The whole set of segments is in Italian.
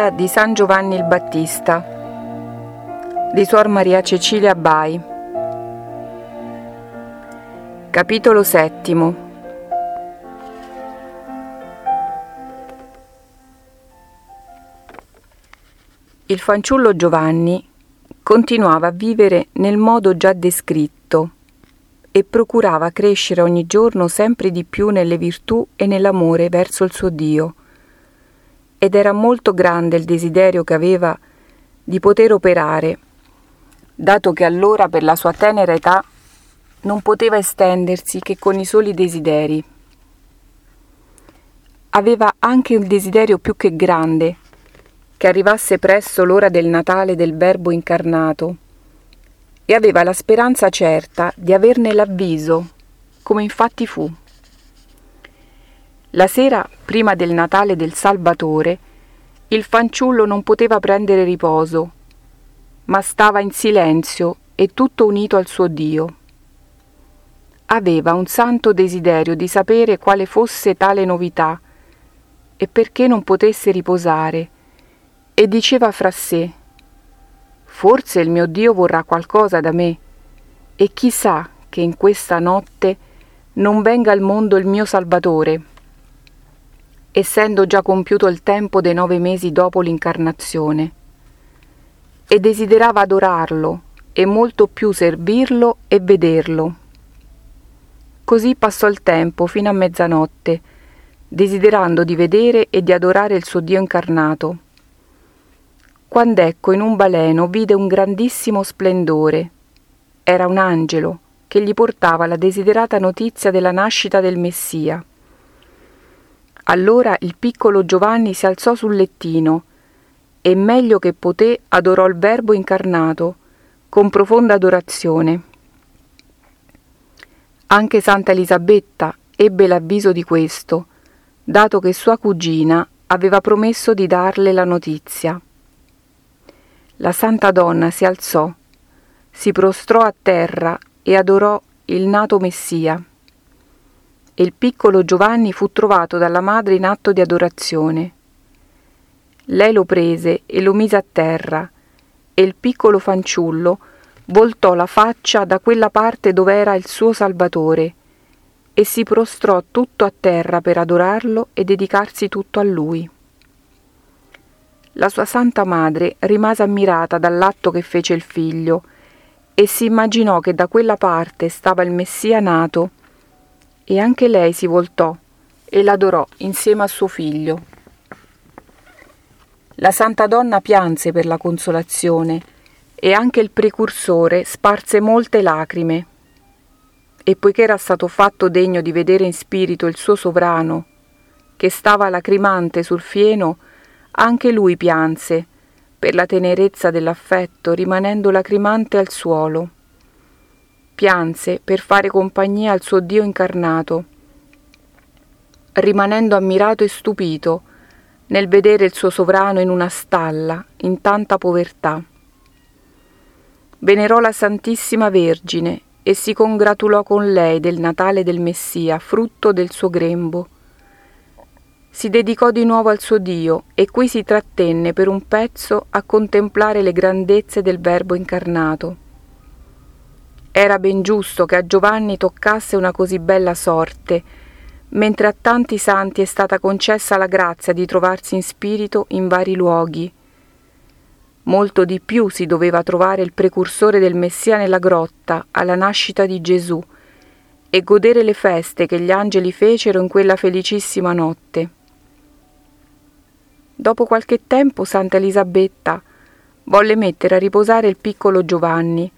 Vita di San Giovanni il Battista. Di Suor Maria Cecilia Bai. Capitolo settimo. Il fanciullo Giovanni continuava a vivere nel modo già descritto e procurava crescere ogni giorno sempre di più nelle virtù e nell'amore verso il suo Dio ed era molto grande il desiderio che aveva di poter operare, dato che allora per la sua tenera età non poteva estendersi che con i soli desideri. Aveva anche un desiderio più che grande, che arrivasse presto l'ora del Natale del Verbo incarnato, e aveva la speranza certa di averne l'avviso, come infatti fu. La sera prima del Natale del Salvatore, il fanciullo non poteva prendere riposo, ma stava in silenzio e tutto unito al suo Dio. Aveva un santo desiderio di sapere quale fosse tale novità e perché non potesse riposare, e diceva fra sé, Forse il mio Dio vorrà qualcosa da me, e chissà che in questa notte non venga al mondo il mio Salvatore essendo già compiuto il tempo dei nove mesi dopo l'incarnazione, e desiderava adorarlo e molto più servirlo e vederlo. Così passò il tempo fino a mezzanotte, desiderando di vedere e di adorare il suo Dio incarnato. Quando ecco in un baleno vide un grandissimo splendore. Era un angelo che gli portava la desiderata notizia della nascita del Messia. Allora il piccolo Giovanni si alzò sul lettino e meglio che poté adorò il Verbo incarnato con profonda adorazione. Anche Santa Elisabetta ebbe l'avviso di questo, dato che sua cugina aveva promesso di darle la notizia. La santa donna si alzò, si prostrò a terra e adorò il nato Messia e il piccolo Giovanni fu trovato dalla madre in atto di adorazione. Lei lo prese e lo mise a terra, e il piccolo fanciullo voltò la faccia da quella parte dove era il suo Salvatore, e si prostrò tutto a terra per adorarlo e dedicarsi tutto a lui. La sua santa madre rimase ammirata dall'atto che fece il figlio, e si immaginò che da quella parte stava il Messia nato, e anche lei si voltò e l'adorò insieme a suo figlio. La santa donna pianse per la consolazione e anche il precursore sparse molte lacrime. E poiché era stato fatto degno di vedere in spirito il suo sovrano, che stava lacrimante sul fieno, anche lui pianse per la tenerezza dell'affetto, rimanendo lacrimante al suolo pianse per fare compagnia al suo Dio incarnato, rimanendo ammirato e stupito nel vedere il suo sovrano in una stalla, in tanta povertà. Venerò la Santissima Vergine e si congratulò con lei del Natale del Messia, frutto del suo grembo. Si dedicò di nuovo al suo Dio e qui si trattenne per un pezzo a contemplare le grandezze del Verbo incarnato. Era ben giusto che a Giovanni toccasse una così bella sorte, mentre a tanti santi è stata concessa la grazia di trovarsi in spirito in vari luoghi. Molto di più si doveva trovare il precursore del Messia nella grotta, alla nascita di Gesù, e godere le feste che gli angeli fecero in quella felicissima notte. Dopo qualche tempo Santa Elisabetta volle mettere a riposare il piccolo Giovanni,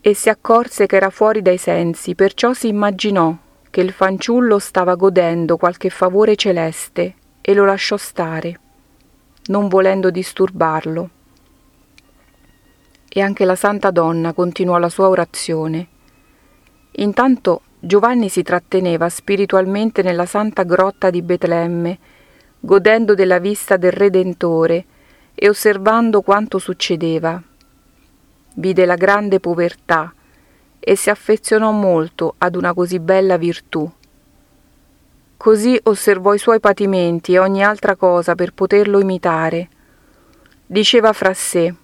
e si accorse che era fuori dai sensi, perciò si immaginò che il fanciullo stava godendo qualche favore celeste e lo lasciò stare, non volendo disturbarlo. E anche la santa donna continuò la sua orazione. Intanto Giovanni si tratteneva spiritualmente nella santa grotta di Betlemme, godendo della vista del Redentore e osservando quanto succedeva vide la grande povertà e si affezionò molto ad una così bella virtù. Così osservò i suoi patimenti e ogni altra cosa per poterlo imitare. Diceva fra sé,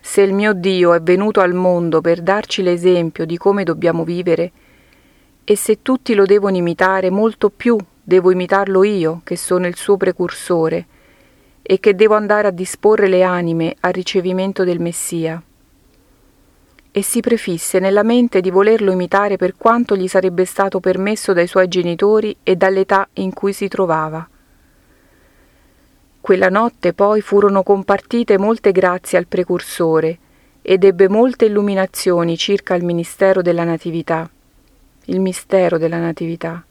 se il mio Dio è venuto al mondo per darci l'esempio di come dobbiamo vivere, e se tutti lo devono imitare, molto più devo imitarlo io, che sono il suo precursore, e che devo andare a disporre le anime al ricevimento del Messia. E si prefisse nella mente di volerlo imitare per quanto gli sarebbe stato permesso dai suoi genitori e dall'età in cui si trovava. Quella notte poi furono compartite molte grazie al precursore ed ebbe molte illuminazioni circa il ministero della Natività, il mistero della Natività,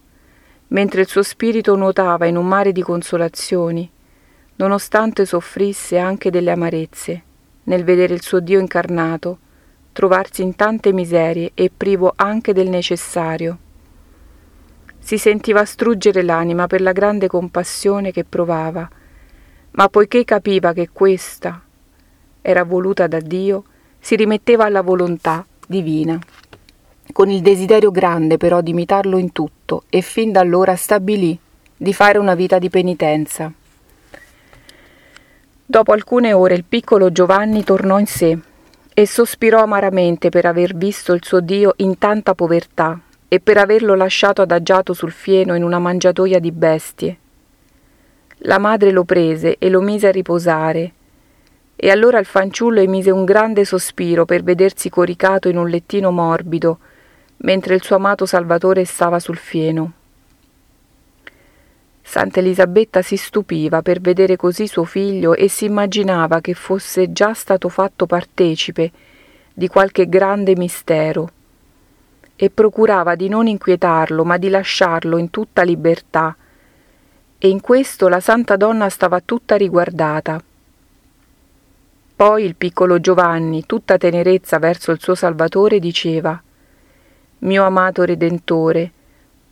mentre il suo spirito nuotava in un mare di consolazioni, nonostante soffrisse anche delle amarezze, nel vedere il suo Dio incarnato, trovarsi in tante miserie e privo anche del necessario. Si sentiva struggere l'anima per la grande compassione che provava, ma poiché capiva che questa era voluta da Dio, si rimetteva alla volontà divina, con il desiderio grande però di imitarlo in tutto e fin da allora stabilì di fare una vita di penitenza. Dopo alcune ore il piccolo Giovanni tornò in sé e sospirò amaramente per aver visto il suo Dio in tanta povertà e per averlo lasciato adagiato sul fieno in una mangiatoia di bestie la madre lo prese e lo mise a riposare, e allora il fanciullo emise un grande sospiro per vedersi coricato in un lettino morbido, mentre il suo amato Salvatore stava sul fieno. Santa Elisabetta si stupiva per vedere così suo figlio e si immaginava che fosse già stato fatto partecipe di qualche grande mistero e procurava di non inquietarlo, ma di lasciarlo in tutta libertà, e in questo la santa donna stava tutta riguardata. Poi il piccolo Giovanni, tutta tenerezza verso il suo Salvatore, diceva Mio amato Redentore,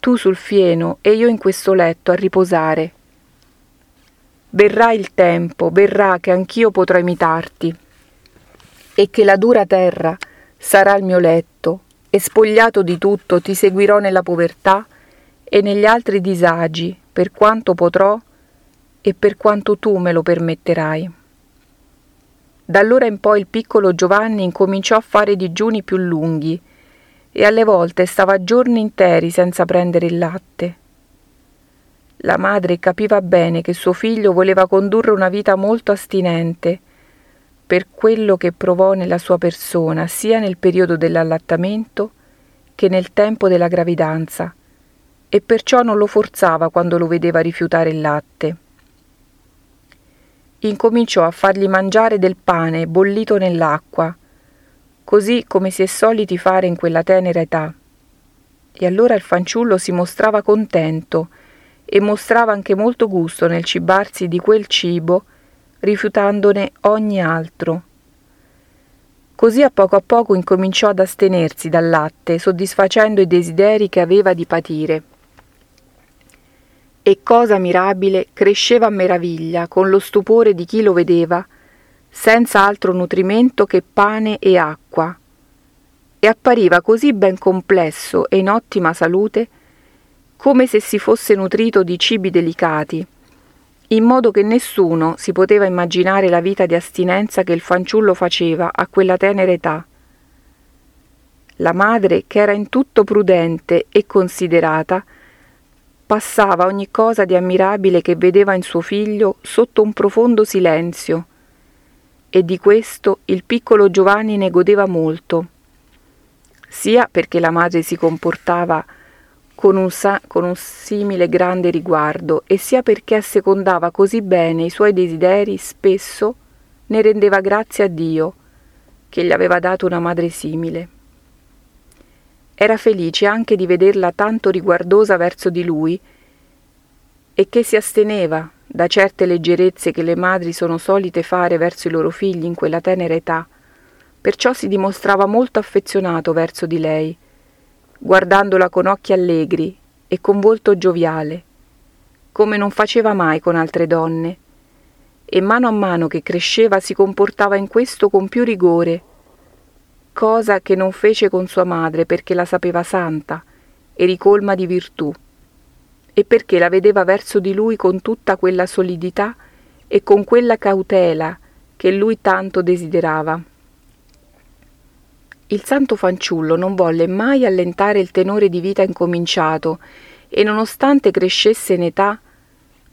tu sul fieno e io in questo letto a riposare. Verrà il tempo, verrà che anch'io potrò imitarti, e che la dura terra sarà il mio letto, e spogliato di tutto ti seguirò nella povertà e negli altri disagi, per quanto potrò e per quanto tu me lo permetterai. Da allora in poi il piccolo Giovanni incominciò a fare digiuni più lunghi e alle volte stava giorni interi senza prendere il latte. La madre capiva bene che suo figlio voleva condurre una vita molto astinente per quello che provò nella sua persona sia nel periodo dell'allattamento che nel tempo della gravidanza e perciò non lo forzava quando lo vedeva rifiutare il latte. Incominciò a fargli mangiare del pane bollito nell'acqua, così come si è soliti fare in quella tenera età. E allora il fanciullo si mostrava contento e mostrava anche molto gusto nel cibarsi di quel cibo, rifiutandone ogni altro. Così a poco a poco incominciò ad astenersi dal latte, soddisfacendo i desideri che aveva di patire e cosa mirabile cresceva a meraviglia con lo stupore di chi lo vedeva, senza altro nutrimento che pane e acqua, e appariva così ben complesso e in ottima salute, come se si fosse nutrito di cibi delicati, in modo che nessuno si poteva immaginare la vita di astinenza che il fanciullo faceva a quella tenera età. La madre, che era in tutto prudente e considerata, passava ogni cosa di ammirabile che vedeva in suo figlio sotto un profondo silenzio, e di questo il piccolo Giovanni ne godeva molto, sia perché la madre si comportava con un, sa- con un simile grande riguardo, e sia perché assecondava così bene i suoi desideri, spesso ne rendeva grazie a Dio, che gli aveva dato una madre simile. Era felice anche di vederla tanto riguardosa verso di lui e che si asteneva da certe leggerezze che le madri sono solite fare verso i loro figli in quella tenera età, perciò si dimostrava molto affezionato verso di lei, guardandola con occhi allegri e con volto gioviale, come non faceva mai con altre donne, e mano a mano che cresceva si comportava in questo con più rigore, cosa che non fece con sua madre perché la sapeva santa e ricolma di virtù, e perché la vedeva verso di lui con tutta quella solidità e con quella cautela che lui tanto desiderava. Il santo fanciullo non volle mai allentare il tenore di vita incominciato e nonostante crescesse in età,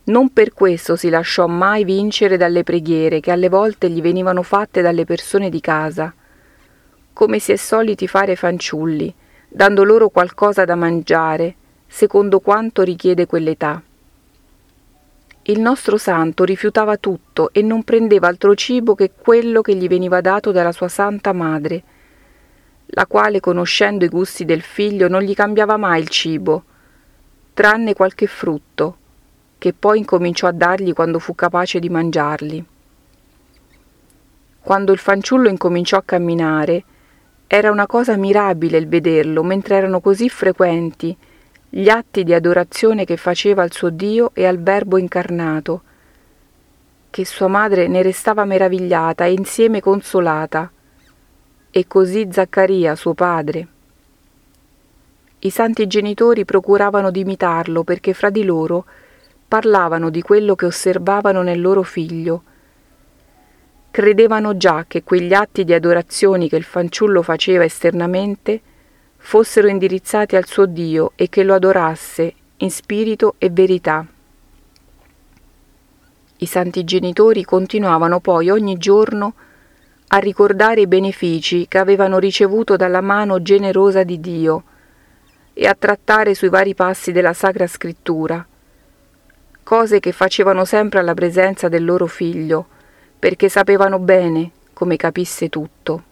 non per questo si lasciò mai vincere dalle preghiere che alle volte gli venivano fatte dalle persone di casa, come si è soliti fare fanciulli, dando loro qualcosa da mangiare, secondo quanto richiede quell'età. Il nostro santo rifiutava tutto e non prendeva altro cibo che quello che gli veniva dato dalla sua santa madre, la quale, conoscendo i gusti del figlio, non gli cambiava mai il cibo, tranne qualche frutto, che poi incominciò a dargli quando fu capace di mangiarli. Quando il fanciullo incominciò a camminare, era una cosa mirabile il vederlo, mentre erano così frequenti gli atti di adorazione che faceva al suo Dio e al Verbo incarnato, che sua madre ne restava meravigliata e insieme consolata, e così Zaccaria, suo padre. I santi genitori procuravano di imitarlo perché fra di loro parlavano di quello che osservavano nel loro figlio. Credevano già che quegli atti di adorazioni che il fanciullo faceva esternamente fossero indirizzati al suo Dio e che lo adorasse in spirito e verità. I santi genitori continuavano poi ogni giorno a ricordare i benefici che avevano ricevuto dalla mano generosa di Dio e a trattare sui vari passi della Sacra Scrittura, cose che facevano sempre alla presenza del loro figlio, perché sapevano bene come capisse tutto.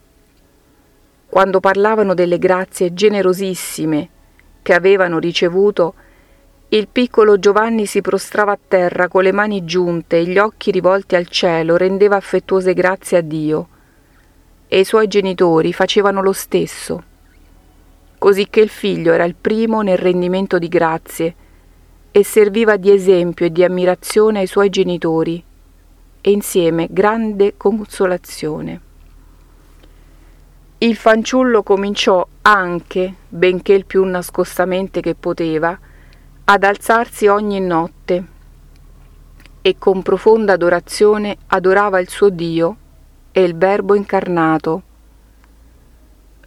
Quando parlavano delle grazie generosissime che avevano ricevuto, il piccolo Giovanni si prostrava a terra con le mani giunte e gli occhi rivolti al cielo, rendeva affettuose grazie a Dio e i suoi genitori facevano lo stesso, cosicché il figlio era il primo nel rendimento di grazie e serviva di esempio e di ammirazione ai suoi genitori e insieme grande consolazione. Il fanciullo cominciò anche, benché il più nascostamente che poteva, ad alzarsi ogni notte e con profonda adorazione adorava il suo Dio e il Verbo incarnato.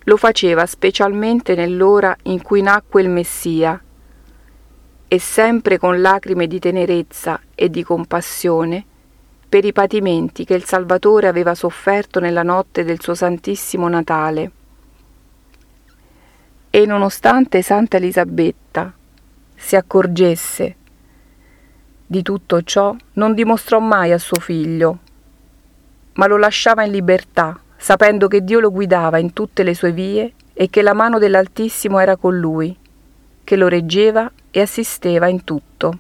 Lo faceva specialmente nell'ora in cui nacque il Messia, e sempre con lacrime di tenerezza e di compassione per i patimenti che il Salvatore aveva sofferto nella notte del suo Santissimo Natale. E nonostante Santa Elisabetta si accorgesse di tutto ciò, non dimostrò mai a suo figlio ma lo lasciava in libertà, sapendo che Dio lo guidava in tutte le sue vie e che la mano dell'Altissimo era con lui, che lo reggeva e assisteva in tutto.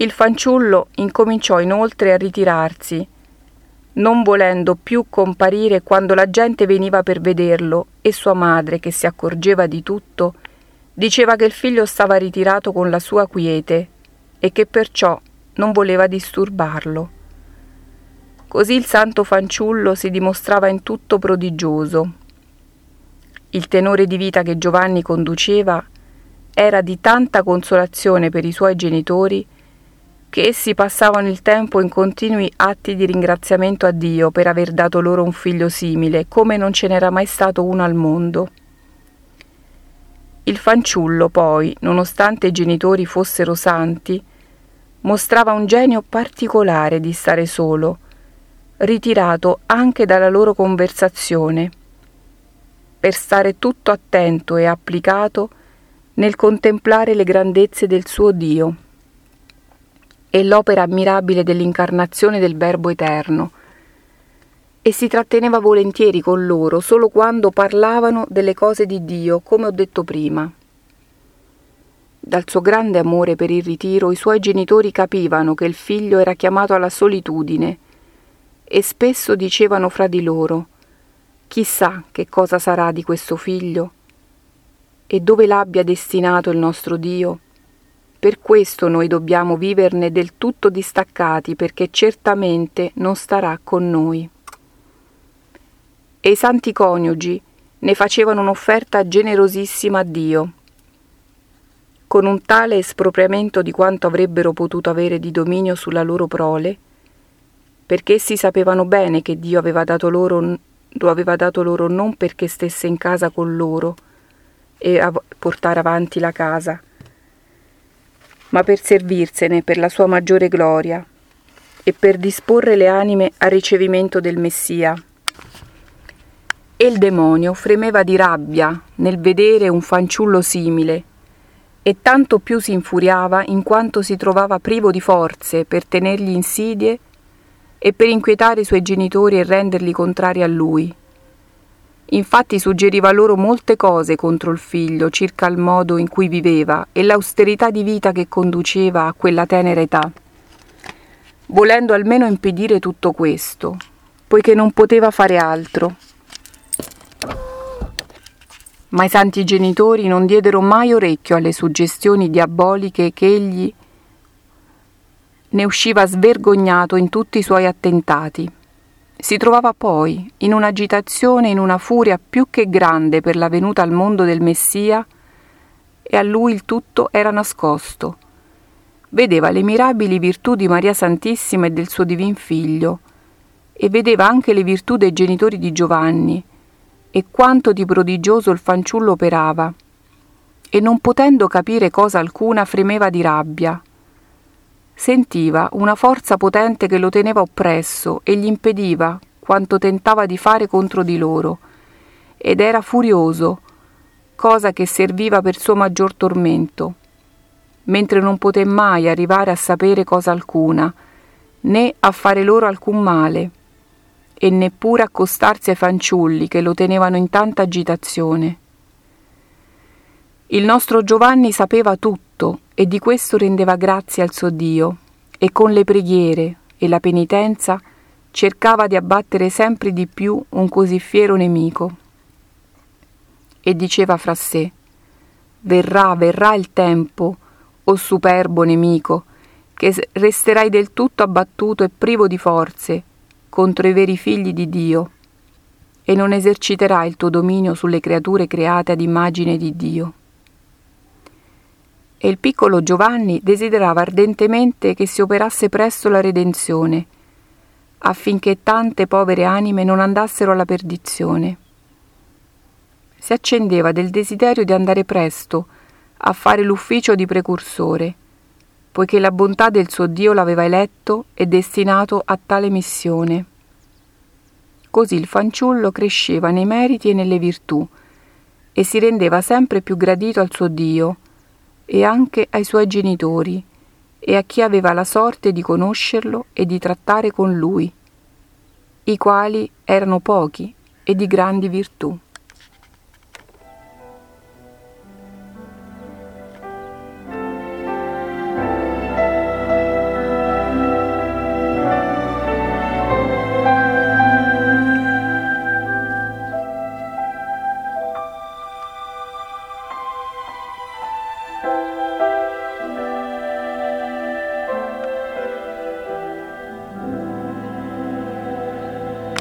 Il fanciullo incominciò inoltre a ritirarsi, non volendo più comparire quando la gente veniva per vederlo e sua madre, che si accorgeva di tutto, diceva che il figlio stava ritirato con la sua quiete e che perciò non voleva disturbarlo. Così il santo fanciullo si dimostrava in tutto prodigioso. Il tenore di vita che Giovanni conduceva era di tanta consolazione per i suoi genitori che essi passavano il tempo in continui atti di ringraziamento a Dio per aver dato loro un figlio simile, come non ce n'era mai stato uno al mondo. Il fanciullo, poi, nonostante i genitori fossero santi, mostrava un genio particolare di stare solo, ritirato anche dalla loro conversazione, per stare tutto attento e applicato nel contemplare le grandezze del suo Dio e l'opera ammirabile dell'incarnazione del Verbo Eterno, e si tratteneva volentieri con loro solo quando parlavano delle cose di Dio, come ho detto prima. Dal suo grande amore per il ritiro i suoi genitori capivano che il figlio era chiamato alla solitudine, e spesso dicevano fra di loro chissà che cosa sarà di questo figlio e dove l'abbia destinato il nostro Dio. Per questo noi dobbiamo viverne del tutto distaccati perché certamente non starà con noi. E i santi coniugi ne facevano un'offerta generosissima a Dio. con un tale espropriamento di quanto avrebbero potuto avere di dominio sulla loro prole, perché essi sapevano bene che Dio aveva dato loro, lo aveva dato loro non perché stesse in casa con loro e a portare avanti la casa, ma per servirsene per la sua maggiore gloria e per disporre le anime al ricevimento del Messia. E il demonio fremeva di rabbia nel vedere un fanciullo simile, e tanto più si infuriava in quanto si trovava privo di forze per tenergli insidie e per inquietare i suoi genitori e renderli contrari a lui. Infatti suggeriva loro molte cose contro il figlio circa il modo in cui viveva e l'austerità di vita che conduceva a quella tenera età, volendo almeno impedire tutto questo, poiché non poteva fare altro ma i santi genitori non diedero mai orecchio alle suggestioni diaboliche che egli ne usciva svergognato in tutti i suoi attentati. Si trovava poi in un'agitazione, in una furia più che grande per la venuta al mondo del Messia, e a lui il tutto era nascosto. Vedeva le mirabili virtù di Maria Santissima e del suo divin figlio, e vedeva anche le virtù dei genitori di Giovanni, e quanto di prodigioso il fanciullo operava, e non potendo capire cosa alcuna fremeva di rabbia. Sentiva una forza potente che lo teneva oppresso e gli impediva quanto tentava di fare contro di loro, ed era furioso, cosa che serviva per suo maggior tormento, mentre non poté mai arrivare a sapere cosa alcuna, né a fare loro alcun male e neppure accostarsi ai fanciulli che lo tenevano in tanta agitazione. Il nostro Giovanni sapeva tutto e di questo rendeva grazie al suo Dio e con le preghiere e la penitenza cercava di abbattere sempre di più un così fiero nemico. E diceva fra sé, Verrà, verrà il tempo, o superbo nemico, che resterai del tutto abbattuto e privo di forze, contro i veri figli di Dio e non eserciterai il tuo dominio sulle creature create ad immagine di Dio. E il piccolo Giovanni desiderava ardentemente che si operasse presto la redenzione, affinché tante povere anime non andassero alla perdizione. Si accendeva del desiderio di andare presto a fare l'ufficio di precursore, poiché la bontà del suo Dio l'aveva eletto e destinato a tale missione. Così il fanciullo cresceva nei meriti e nelle virtù e si rendeva sempre più gradito al suo Dio e anche ai suoi genitori e a chi aveva la sorte di conoscerlo e di trattare con lui, i quali erano pochi e di grandi virtù.